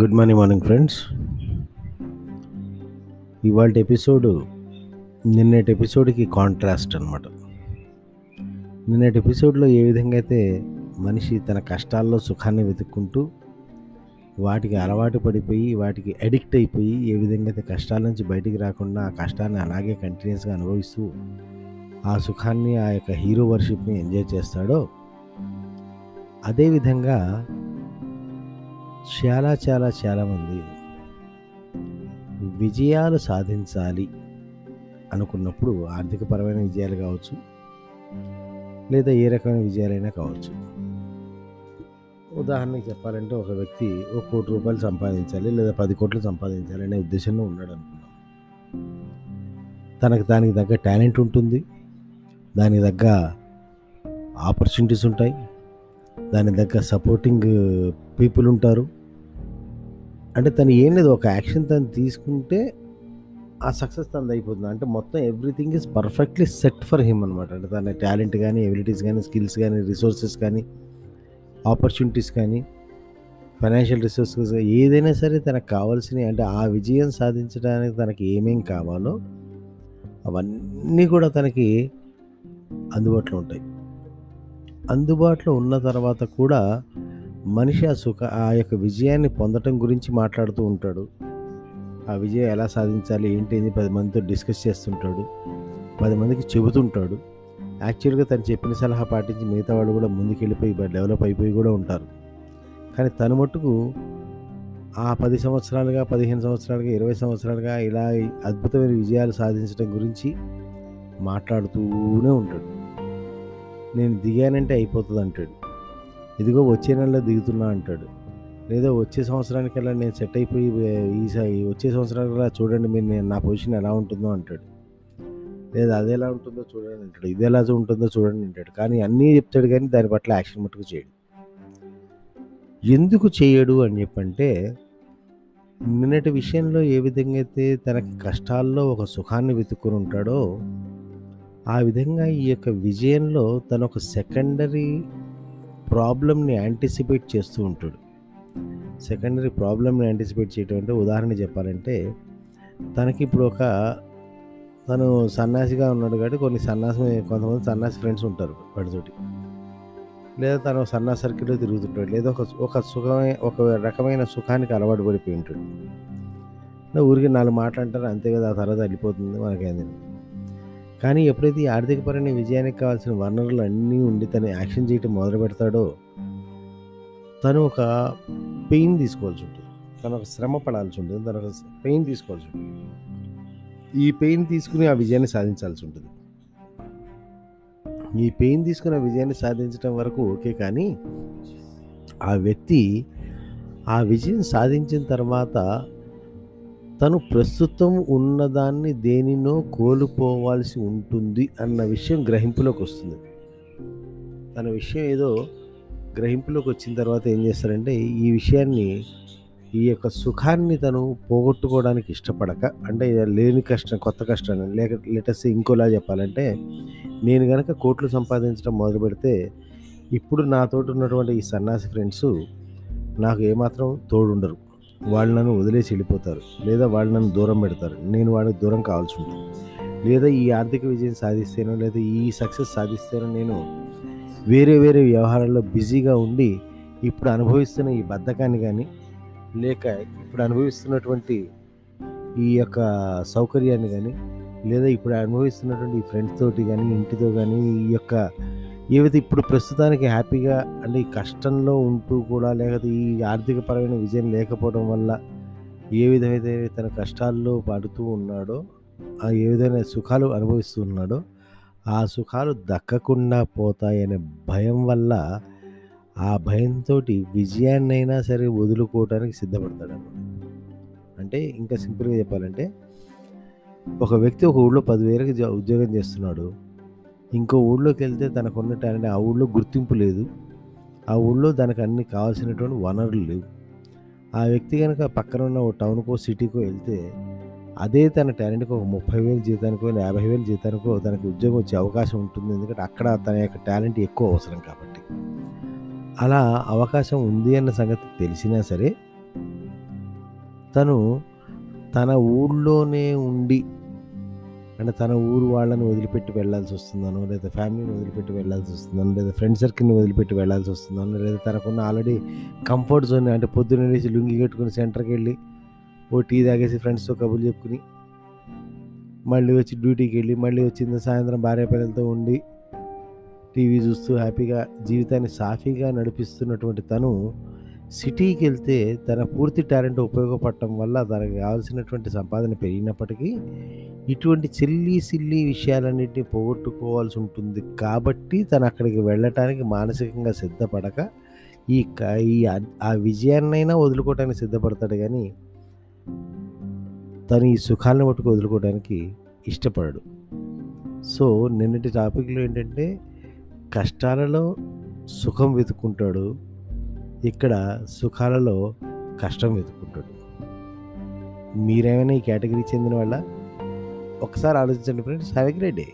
Good morning morning friends ఇవాళ episode నిన్నటి ఎపిసోడ్కి కాంట్రాస్ట్ అనమాట నిన్నటి ఎపిసోడ్లో ఏ విధంగా అయితే మనిషి తన కష్టాల్లో సుఖాన్ని వెతుక్కుంటూ వాటికి అలవాటు పడిపోయి వాటికి అడిక్ట్ అయిపోయి ఏ విధంగా అయితే కష్టాల నుంచి బయటికి రాకుండా ఆ కష్టాన్ని అలాగే కంటిన్యూస్గా అనుభవిస్తూ ఆ సుఖాన్ని ఆ యొక్క హీరో వర్షిప్ని ఎంజాయ్ చేస్తాడో అదేవిధంగా చాలా చాలా చాలామంది విజయాలు సాధించాలి అనుకున్నప్పుడు ఆర్థికపరమైన విజయాలు కావచ్చు లేదా ఏ రకమైన విజయాలైనా కావచ్చు. ఉదాహరణకి చెప్పాలంటే ఒక వ్యక్తి ఒక కోటి రూపాయలు సంపాదించాలి లేదా పది కోట్లు సంపాదించాలి అనే ఉద్దేశంలో ఉన్నాడు అనుకున్నాం తనకు దానికి తగ్గ టాలెంట్ ఉంటుంది దానికి తగ్గ ఆపర్చునిటీస్ ఉంటాయి దాని దగ్గర సపోర్టింగ్ పీపుల్ uh, ఉంటారు. అంటే తను ఏం లేదు ఒక యాక్షన్ తను తీసుకుంటే ఆ సక్సెస్ తనది అయిపోతుంది. అంటే మొత్తం everything is perfectly set for him అనమాట అంటే తన టాలెంట్ కానీ ఎబిలిటీస్ కానీ స్కిల్స్ కానీ రిసోర్సెస్ కానీ ఆపర్చునిటీస్ కానీ ఫైనాన్షియల్ రిసోర్సెస్ ఏదైనా సరే తనకు కావాల్సినవి అంటే ఆ విజయం సాధించడానికి తనకి ఏమేం కావాలో అవన్నీ కూడా తనకి అందుబాటులో ఉంటాయి. అందుబాటులో ఉన్న తర్వాత కూడా మనిషి ఆ సుఖ ఆ యొక్క విజయాన్ని పొందటం గురించి మాట్లాడుతూ ఉంటాడు. ఆ విజయం ఎలా సాధించాలి ఏంటి అని పది మందితో డిస్కస్ చేస్తుంటాడు. పది మందికి చెబుతుంటాడు. యాక్చువల్గా తను చెప్పిన సలహా పాటించి మిగతా వాళ్ళు కూడా ముందుకెళ్ళిపోయి డెవలప్ అయిపోయి కూడా ఉంటారు. కానీ తను మట్టుకు ఆ పది సంవత్సరాలుగా పదిహేను సంవత్సరాలుగా ఇరవై సంవత్సరాలుగా ఇలా అద్భుతమైన విజయాలు సాధించడం గురించి మాట్లాడుతూనే ఉంటాడు. నేను దిగానంటే అయిపోతుంది అంటాడు ఇదిగో వచ్చే నెలలో దిగుతున్నా అంటాడు. లేదా వచ్చే సంవత్సరానికల్లా నేను సెట్ అయిపోయి ఈసారి వచ్చే సంవత్సరానికల్లా చూడండి మీరు నేను నా పొజిషన్ ఎలా ఉంటుందో అంటాడు. లేదా అది ఎలా ఉంటుందో చూడండి అంటాడు. ఇది ఎలా ఉంటుందో చూడండి అంటాడు. కానీ అన్నీ చెప్తాడు కానీ దాని పట్ల యాక్షన్ మట్టుకు చేయడు. ఎందుకు చేయడు అని చెప్పంటే నిన్నటి విషయంలో ఏ విధంగా అయితే తనకి కష్టాల్లో ఒక సుఖాన్ని వెతుక్కుని ఉంటాడో ఆ విధంగా ఈ యొక్క విజయంలో తన ఒక సెకండరీ ప్రాబ్లమ్ని యాంటిసిపేట్ చేస్తూ ఉంటాడు. సెకండరీ ప్రాబ్లమ్ని యాంటిసిపేట్ చేయటం అంటే ఉదాహరణ చెప్పాలంటే తనకి ఇప్పుడు ఒక తను సన్యాసిగా ఉన్నాడు కాబట్టి కొన్ని సన్యాసి కొంతమంది సన్యాసి ఫ్రెండ్స్ ఉంటారు వాటితోటి లేదా తను సన్నాసి సర్కిల్లో తిరుగుతుంటాడు. లేదా ఒక ఒక సుఖమైన ఒక రకమైన సుఖానికి అలవాటు పడిపోయి ఉంటాడు. ఊరికి నాలుగు మాట్లాంటారు అంతే కదా ఆ తర్వాత వెళ్ళిపోతుంది మనకేంది? కానీ ఎప్పుడైతే ఈ ఆర్థికపరమైన విజయానికి కావాల్సిన వనరులు అన్నీ ఉండి తను యాక్షన్ చేయటం మొదలు పెడతాడో తను ఒక పెయిన్ తీసుకోవాల్సి ఉంటుంది. తను ఒక శ్రమ పడాల్సి ఉంటుంది. తను ఒక పెయిన్ తీసుకోవాల్సి ఉంటుంది. ఈ పెయిన్ తీసుకుని ఆ విజయాన్ని సాధించాల్సి ఉంటుంది. ఈ పెయిన్ తీసుకుని ఆ విజయాన్ని సాధించడం వరకు ఓకే కానీ ఆ వ్యక్తి ఆ విజయం సాధించిన తర్వాత తను ప్రస్తుతం ఉన్నదాన్ని దేనినో కోల్పోవాల్సి ఉంటుంది అన్న విషయం గ్రహింపులోకి వస్తుంది. తన విషయం ఏదో గ్రహింపులోకి వచ్చిన తర్వాత ఏం చేస్తారంటే ఈ విషయాన్ని ఈ యొక్క సుఖాన్ని తను పోగొట్టుకోవడానికి ఇష్టపడక అంటే లేని కష్టం కొత్త కష్టాన్ని లేక లెటస్ ఇంకోలా చెప్పాలంటే నేను కనుక కోట్లు సంపాదించడం మొదలు పెడితే ఇప్పుడు నాతోటి ఉన్నటువంటి ఈ సన్నాసి ఫ్రెండ్స్ నాకు ఏమాత్రం తోడుండరు. వాళ్ళు నన్ను వదిలేసి వెళ్ళిపోతారు లేదా వాళ్ళు నన్ను దూరం పెడతారు. నేను వాళ్ళకి దూరం కావాల్సి ఉంటుంది. లేదా ఈ ఆర్థిక విజయం సాధిస్తేనో లేదా ఈ సక్సెస్ సాధిస్తేనో నేను వేరే వేరే వ్యవహారాల్లో బిజీగా ఉండి ఇప్పుడు అనుభవిస్తున్న ఈ బద్ధకాన్ని కానీ లేక ఇప్పుడు అనుభవిస్తున్నటువంటి ఈ యొక్క సౌకర్యాన్ని కానీ లేదా ఇప్పుడు అనుభవిస్తున్నటువంటి ఈ ఫ్రెండ్స్ తోటి కానీ ఇంటితో కానీ ఈ యొక్క ఏవైతే ఇప్పుడు ప్రస్తుతానికి హ్యాపీగా అంటే ఈ కష్టంలో ఉంటూ కూడా లేకపోతే ఈ ఆర్థికపరమైన విజయం లేకపోవడం వల్ల ఏ విధమైతే తన కష్టాల్లో పడుతూ ఉన్నాడో ఆ ఏ విధమైన సుఖాలు అనుభవిస్తూ ఉన్నాడో ఆ సుఖాలు దక్కకుండా పోతాయనే భయం వల్ల ఆ భయంతో విజయాన్నైనా సరే వదులుకోవడానికి సిద్ధపడతాడు అనమాట అంటే ఇంకా సింపుల్గా చెప్పాలంటే ఒక వ్యక్తి ఒక ఊళ్ళో పదివేలకు ఉద్యోగం చేస్తున్నాడు. ఇంకో ఊళ్ళోకి వెళ్తే తనకున్న టాలెంట్ ఆ ఊళ్ళో గుర్తింపు లేదు. ఆ ఊళ్ళో దానికి అన్ని కావాల్సినటువంటి వనరులు లేవు. ఆ వ్యక్తి కనుక పక్కన ఉన్న ఓ టౌన్కో సిటీకో వెళ్తే అదే తన టాలెంట్కి ఒక ముప్పై వేలు జీతానికో యాభై వేలు జీతానికో తనకు ఉద్యోగం వచ్చే అవకాశం ఉంటుంది. ఎందుకంటే అక్కడ తన యొక్క టాలెంట్ ఎక్కువ అవసరం కాబట్టి. అలా అవకాశం ఉంది అన్న సంగతి తెలిసినా సరే తను తన ఊళ్ళోనే ఉండి అంటే తన ఊరు వాళ్ళని వదిలిపెట్టి వెళ్ళాల్సి వస్తుందనో లేదా ఫ్యామిలీని వదిలిపెట్టి వెళ్ళాల్సి వస్తుందనో లేదా ఫ్రెండ్ సర్కిల్ని వదిలిపెట్టి వెళ్ళాల్సి వస్తుందనో లేదా తనకున్న ఆల్రెడీ కంఫర్ట్ జోన్ అంటే పొద్దున్న లేచి లుంగి కట్టుకుని సెంటర్కి వెళ్ళి ఓ టీ తాగేసి ఫ్రెండ్స్తో కబుర్లు చెప్పుకుని మళ్ళీ వచ్చి డ్యూటీకి వెళ్ళి మళ్ళీ వచ్చింది సాయంత్రం భార్య పిల్లలతో ఉండి టీవీ చూస్తూ హ్యాపీగా జీవితాన్ని సాఫీగా నడిపిస్తున్నటువంటి తను సిటీకి వెళ్తే తన పూర్తి టాలెంట్ ఉపయోగపడటం వల్ల తనకు కావాల్సినటువంటి సంపాదన పెరిగినప్పటికీ ఇటువంటి చిల్లి సిల్లి విషయాలన్నింటినీ పోగొట్టుకోవాల్సి ఉంటుంది. కాబట్టి తను అక్కడికి వెళ్ళటానికి మానసికంగా సిద్ధపడక ఈ ఈ ఆ- ఆ విజయాన్నైనా వదులుకోవడానికి సిద్ధపడతాడు కానీ తను ఈ సుఖాలను మట్టుకు వదులుకోవడానికి ఇష్టపడడు. సో నిన్నటి టాపిక్లో ఏంటంటే కష్టాలలో సుఖం వెతుక్కుంటాడు. ఇక్కడ సుఖాలలో కష్టం వెతుక్కుంటాడు. మీరేమైనా ఈ కేటగిరీ చెందిన వాళ్ళ ఒకసారి ఆలోచించండి friends. Have a great day.